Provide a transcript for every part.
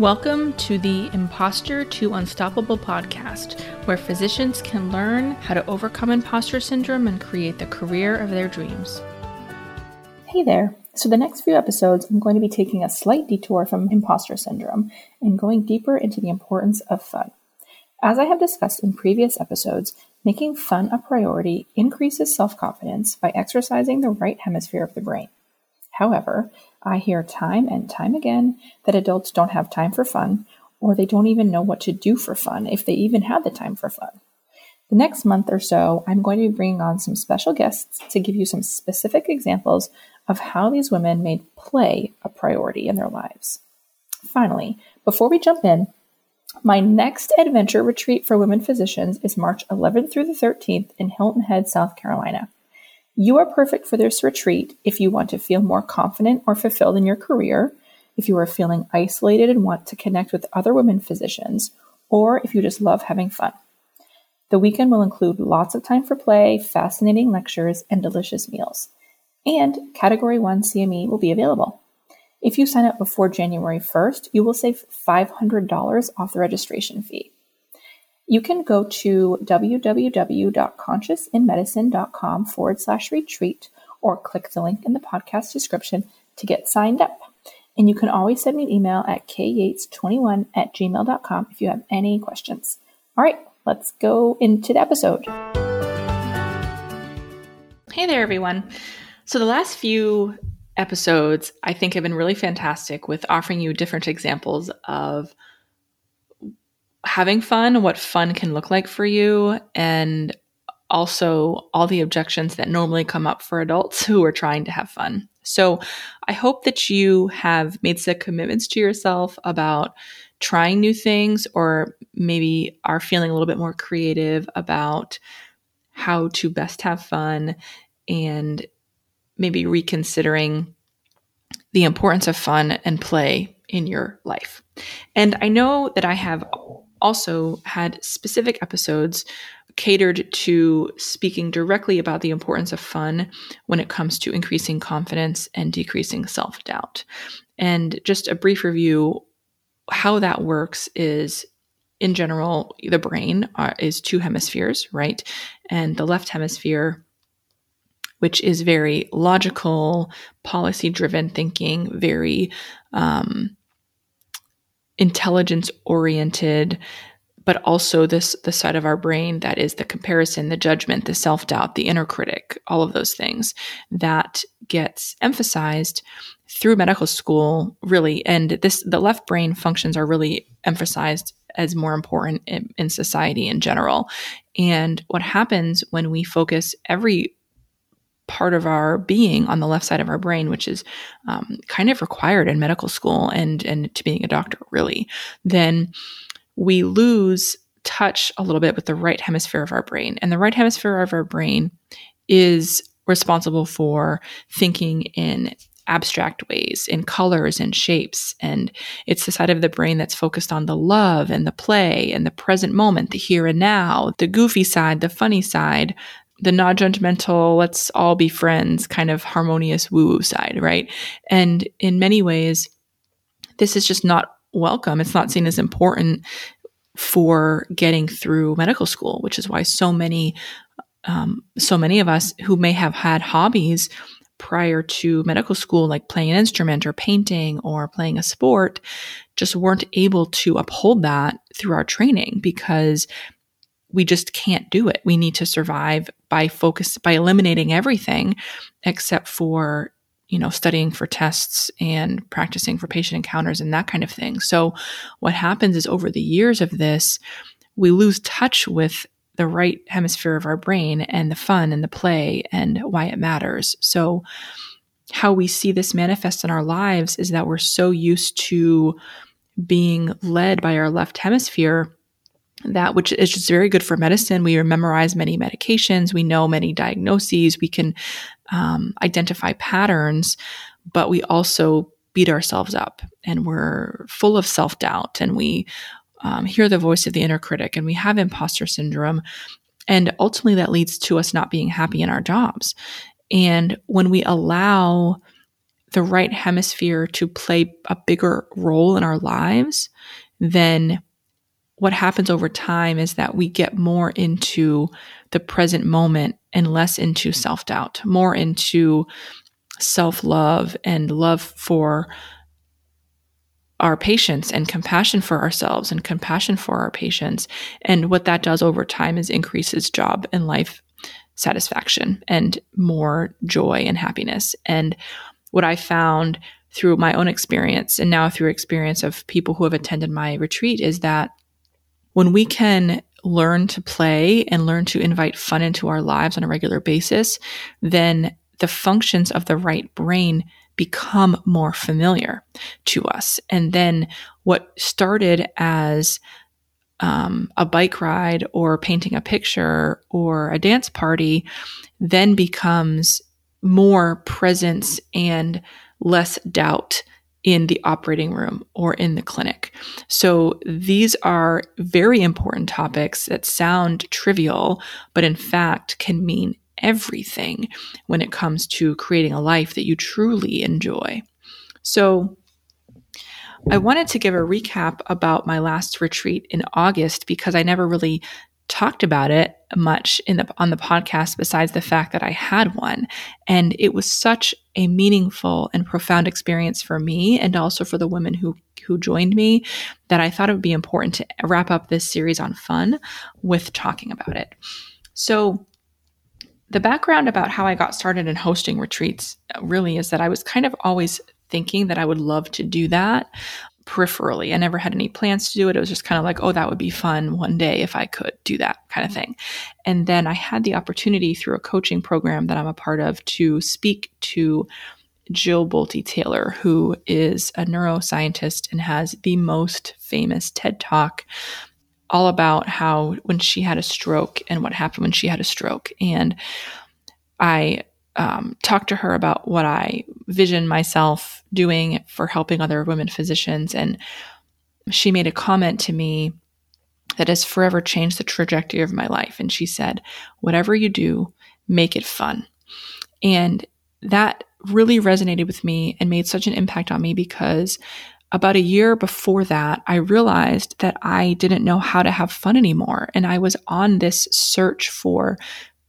Welcome to the Imposter to Unstoppable podcast, where physicians can learn how to overcome imposter syndrome and create the career of their dreams. Hey there. So, the next few episodes, I'm going to be taking a slight detour from imposter syndrome and going deeper into the importance of fun. As I have discussed in previous episodes, making fun a priority increases self confidence by exercising the right hemisphere of the brain. However, I hear time and time again that adults don't have time for fun, or they don't even know what to do for fun if they even have the time for fun. The next month or so, I'm going to be bringing on some special guests to give you some specific examples of how these women made play a priority in their lives. Finally, before we jump in, my next adventure retreat for women physicians is March 11th through the 13th in Hilton Head, South Carolina. You are perfect for this retreat if you want to feel more confident or fulfilled in your career, if you are feeling isolated and want to connect with other women physicians, or if you just love having fun. The weekend will include lots of time for play, fascinating lectures, and delicious meals. And Category 1 CME will be available. If you sign up before January 1st, you will save $500 off the registration fee. You can go to www.consciousinmedicine.com forward slash retreat or click the link in the podcast description to get signed up. And you can always send me an email at kyates21 at gmail.com if you have any questions. All right, let's go into the episode. Hey there, everyone. So, the last few episodes I think have been really fantastic with offering you different examples of having fun, what fun can look like for you, and also all the objections that normally come up for adults who are trying to have fun. So I hope that you have made some commitments to yourself about trying new things or maybe are feeling a little bit more creative about how to best have fun and maybe reconsidering the importance of fun and play in your life. And I know that I have also had specific episodes catered to speaking directly about the importance of fun when it comes to increasing confidence and decreasing self doubt. And just a brief review how that works is in general, the brain are, is two hemispheres, right? And the left hemisphere, which is very logical, policy driven thinking, very um, intelligence oriented but also this the side of our brain that is the comparison the judgment the self-doubt the inner critic all of those things that gets emphasized through medical school really. And this the left brain functions are really emphasized as more important in, in society in general. And what happens when we focus every part of our being on the left side of our brain, which is um, kind of required in medical school and and to being a doctor, really, then we lose touch a little bit with the right hemisphere of our brain. And the right hemisphere of our brain is responsible for thinking in abstract ways, in colors and shapes. And it's the side of the brain that's focused on the love and the play and the present moment, the here and now, the goofy side, the funny side, the non judgmental, let's all be friends kind of harmonious woo woo side, right? And in many ways, this is just not welcome. It's not seen as important for getting through medical school, which is why so many, um, so many of us who may have had hobbies prior to medical school, like playing an instrument or painting or playing a sport, just weren't able to uphold that through our training because we just can't do it. We need to survive by focus by eliminating everything except for you know studying for tests and practicing for patient encounters and that kind of thing. So what happens is over the years of this we lose touch with the right hemisphere of our brain and the fun and the play and why it matters. So how we see this manifest in our lives is that we're so used to being led by our left hemisphere that which is just very good for medicine. We memorize many medications, we know many diagnoses, we can um, identify patterns, but we also beat ourselves up and we're full of self doubt and we um, hear the voice of the inner critic and we have imposter syndrome. And ultimately, that leads to us not being happy in our jobs. And when we allow the right hemisphere to play a bigger role in our lives, then what happens over time is that we get more into the present moment and less into self doubt, more into self love and love for our patients and compassion for ourselves and compassion for our patients. And what that does over time is increases job and life satisfaction and more joy and happiness. And what I found through my own experience and now through experience of people who have attended my retreat is that when we can learn to play and learn to invite fun into our lives on a regular basis, then the functions of the right brain become more familiar to us. And then what started as um, a bike ride or painting a picture or a dance party then becomes more presence and less doubt in the operating room or in the clinic. So these are very important topics that sound trivial, but in fact can mean everything when it comes to creating a life that you truly enjoy. So I wanted to give a recap about my last retreat in August because I never really talked about it much in the on the podcast besides the fact that I had one and it was such a meaningful and profound experience for me and also for the women who who joined me that I thought it would be important to wrap up this series on fun with talking about it. So the background about how I got started in hosting retreats really is that I was kind of always thinking that I would love to do that peripherally. I never had any plans to do it. It was just kind of like, oh, that would be fun one day if I could do that kind of mm-hmm. thing. And then I had the opportunity through a coaching program that I'm a part of to speak to Jill Bolte Taylor, who is a neuroscientist and has the most famous TED talk all about how when she had a stroke and what happened when she had a stroke. And I um, talked to her about what I vision myself doing for helping other women physicians. And she made a comment to me that has forever changed the trajectory of my life. And she said, Whatever you do, make it fun. And that really resonated with me and made such an impact on me because about a year before that, I realized that I didn't know how to have fun anymore. And I was on this search for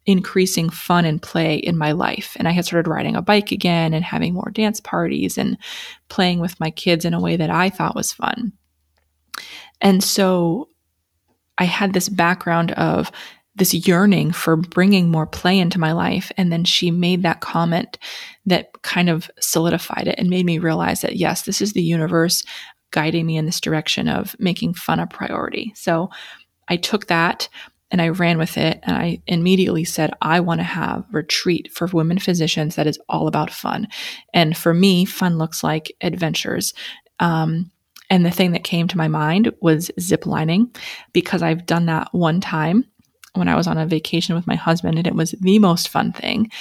increasing fun and play in my life. And I had started riding a bike again and having more dance parties and playing with my kids in a way that I thought was fun. And so I had this background of this yearning for bringing more play into my life. And then she made that comment that kind of solidified it and made me realize that, yes, this is the universe guiding me in this direction of making fun a priority. So I took that and I ran with it and I immediately said, I want to have a retreat for women physicians that is all about fun. And for me, fun looks like adventures. Um, and the thing that came to my mind was zip lining because I've done that one time when I was on a vacation with my husband and it was the most fun thing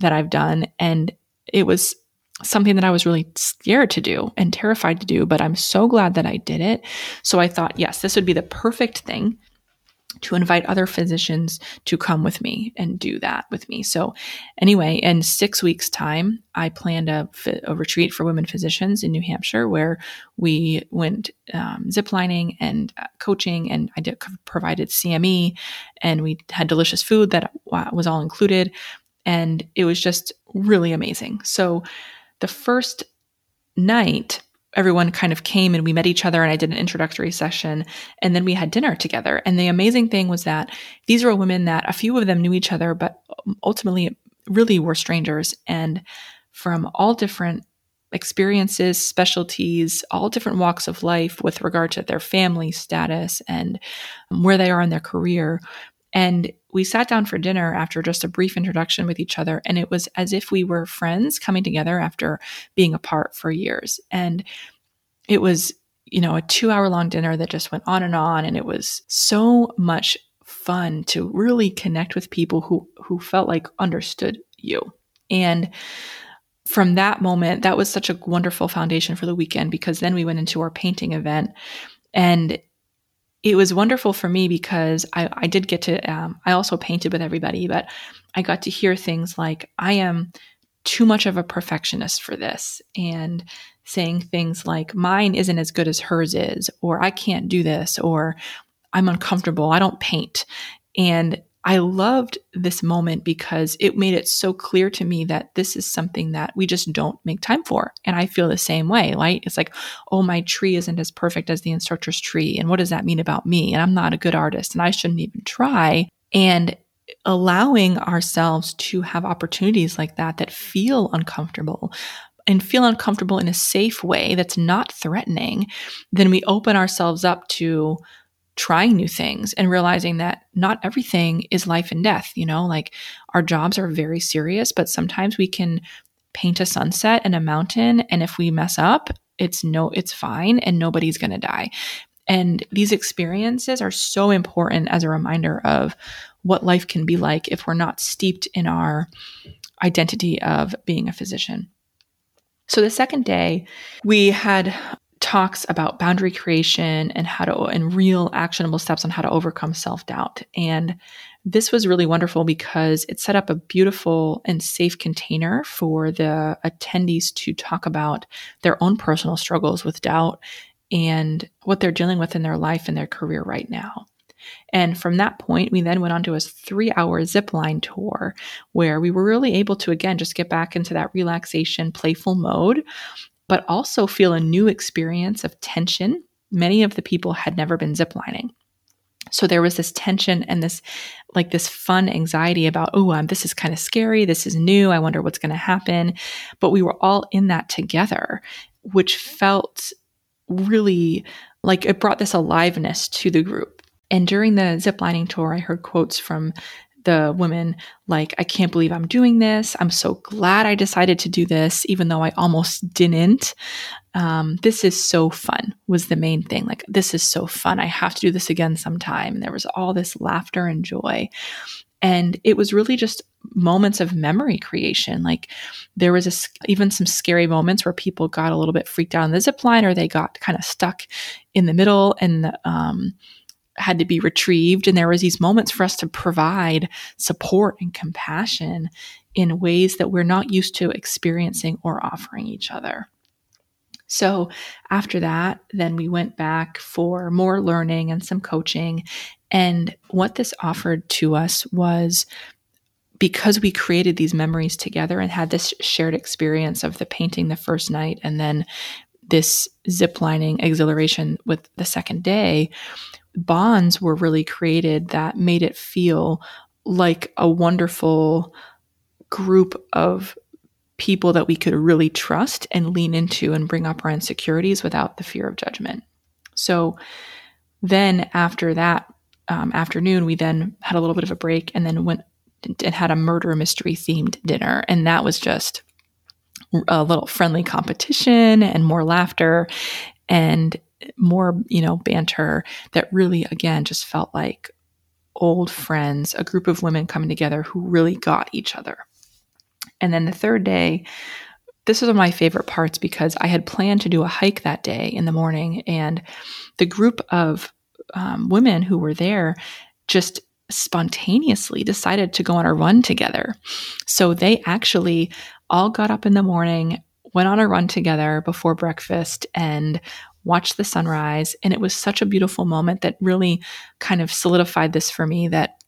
that I've done. And it was something that I was really scared to do and terrified to do, but I'm so glad that I did it. So I thought, yes, this would be the perfect thing to invite other physicians to come with me and do that with me. So, anyway, in six weeks' time, I planned a, a retreat for women physicians in New Hampshire where we went um, ziplining and uh, coaching, and I did, provided CME, and we had delicious food that was all included. And it was just really amazing. So, the first night, everyone kind of came and we met each other and I did an introductory session and then we had dinner together. And the amazing thing was that these were women that a few of them knew each other, but ultimately really were strangers and from all different experiences, specialties, all different walks of life with regard to their family status and where they are in their career. And we sat down for dinner after just a brief introduction with each other. And it was as if we were friends coming together after being apart for years. And it was, you know, a two hour long dinner that just went on and on. And it was so much fun to really connect with people who, who felt like understood you. And from that moment, that was such a wonderful foundation for the weekend because then we went into our painting event and it was wonderful for me because I, I did get to, um, I also painted with everybody, but I got to hear things like, I am too much of a perfectionist for this and saying things like, mine isn't as good as hers is, or I can't do this, or I'm uncomfortable, I don't paint. And I loved this moment because it made it so clear to me that this is something that we just don't make time for. And I feel the same way, right? It's like, oh, my tree isn't as perfect as the instructor's tree. And what does that mean about me? And I'm not a good artist and I shouldn't even try. And allowing ourselves to have opportunities like that that feel uncomfortable and feel uncomfortable in a safe way that's not threatening, then we open ourselves up to trying new things and realizing that not everything is life and death. You know, like our jobs are very serious, but sometimes we can paint a sunset and a mountain. And if we mess up, it's no, it's fine and nobody's going to die. And these experiences are so important as a reminder of what life can be like if we're not steeped in our identity of being a physician. So the second day, we had talks about boundary creation and how to and real actionable steps on how to overcome self-doubt and this was really wonderful because it set up a beautiful and safe container for the attendees to talk about their own personal struggles with doubt and what they're dealing with in their life and their career right now. And from that point, we then went on to a three hour zip line tour where we were really able to, again, just get back into that relaxation, playful mode but also feel a new experience of tension. Many of the people had never been ziplining. So there was this tension and this like this fun anxiety about, oh, um, this is kind of scary. This is new. I wonder what's going to happen. But we were all in that together, which felt really like it brought this aliveness to the group. And during the ziplining tour, I heard quotes from the women like i can't believe i'm doing this. I'm so glad i decided to do this even though i almost didn't. Um, this is so fun was the main thing. Like this is so fun. I have to do this again sometime. And there was all this laughter and joy. And it was really just moments of memory creation. Like there was a, even some scary moments where people got a little bit freaked out on the zip line or they got kind of stuck in the middle and um, had to be retrieved. And there was these moments for us to provide support and compassion in ways that we're not used to experiencing or offering each other. So after that then we went back for more learning and some coaching. And what this offered to us was because we created these memories together and had this shared experience of the painting the first night and then this ziplining exhilaration with the second day bonds were really created that made it feel like a wonderful group of people that we could really trust and lean into and bring up our insecurities without the fear of judgment. So then after that um, afternoon, we then had a little bit of a break and then went and had a murder mystery themed dinner. And that was just a little friendly competition and more laughter. And more, you know, banter that really, again, just felt like old friends, a group of women coming together who really got each other. And then the third day, this was one of my favorite parts because I had planned to do a hike that day in the morning, and the group of um, women who were there just spontaneously decided to go on a run together. So they actually all got up in the morning, went on a run together before breakfast, and watched the sunrise. And it was such a beautiful moment that really kind of solidified this for me that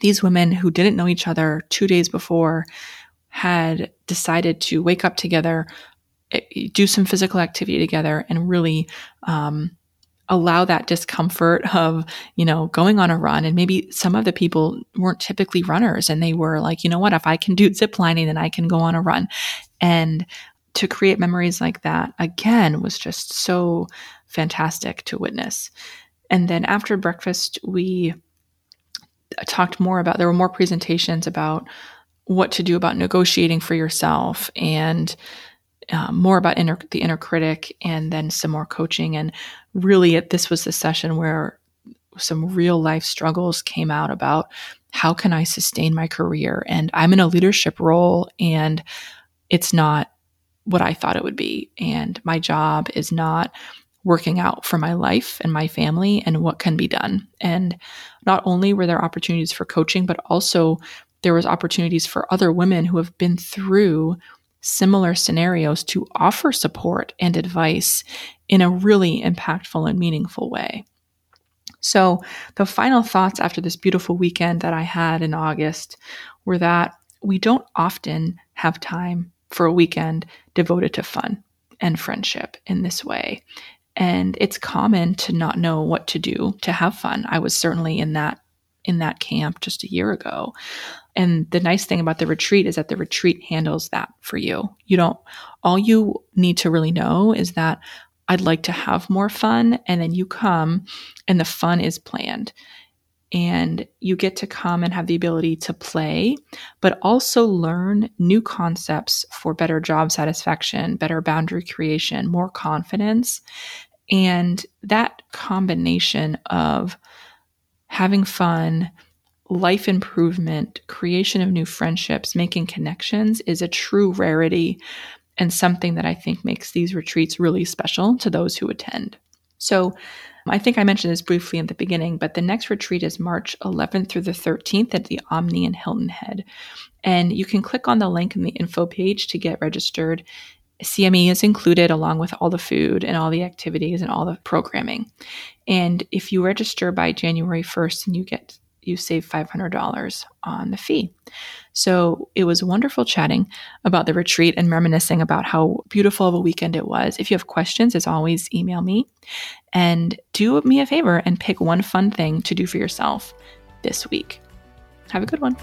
these women who didn't know each other two days before had decided to wake up together, eh, do some physical activity together, and really um, allow that discomfort of, you know, going on a run. And maybe some of the people weren't typically runners and they were like, you know what, if I can do zip lining, then I can go on a run. And to create memories like that again was just so fantastic to witness. And then after breakfast, we talked more about, there were more presentations about what to do about negotiating for yourself and uh, more about inner, the inner critic and then some more coaching. And really, it, this was the session where some real life struggles came out about how can I sustain my career? And I'm in a leadership role and it's not what I thought it would be. And my job is not working out for my life and my family and what can be done. And not only were there opportunities for coaching, but also there was opportunities for other women who have been through similar scenarios to offer support and advice in a really impactful and meaningful way. So, the final thoughts after this beautiful weekend that I had in August were that we don't often have time for a weekend devoted to fun and friendship in this way. And it's common to not know what to do to have fun. I was certainly in that in that camp just a year ago. And the nice thing about the retreat is that the retreat handles that for you. You don't all you need to really know is that I'd like to have more fun and then you come and the fun is planned and you get to come and have the ability to play, but also learn new concepts for better job satisfaction, better boundary creation, more confidence. And that combination of having fun, life improvement, creation of new friendships, making connections is a true rarity and something that I think makes these retreats really special to those who attend. So, I think I mentioned this briefly in the beginning, but the next retreat is March 11th through the 13th at the Omni in Hilton Head. And you can click on the link in the info page to get registered. CME is included along with all the food and all the activities and all the programming. And if you register by January 1st and you get you save $500 on the fee. So it was wonderful chatting about the retreat and reminiscing about how beautiful of a weekend it was. If you have questions, as always, email me and do me a favor and pick one fun thing to do for yourself this week. Have a good one.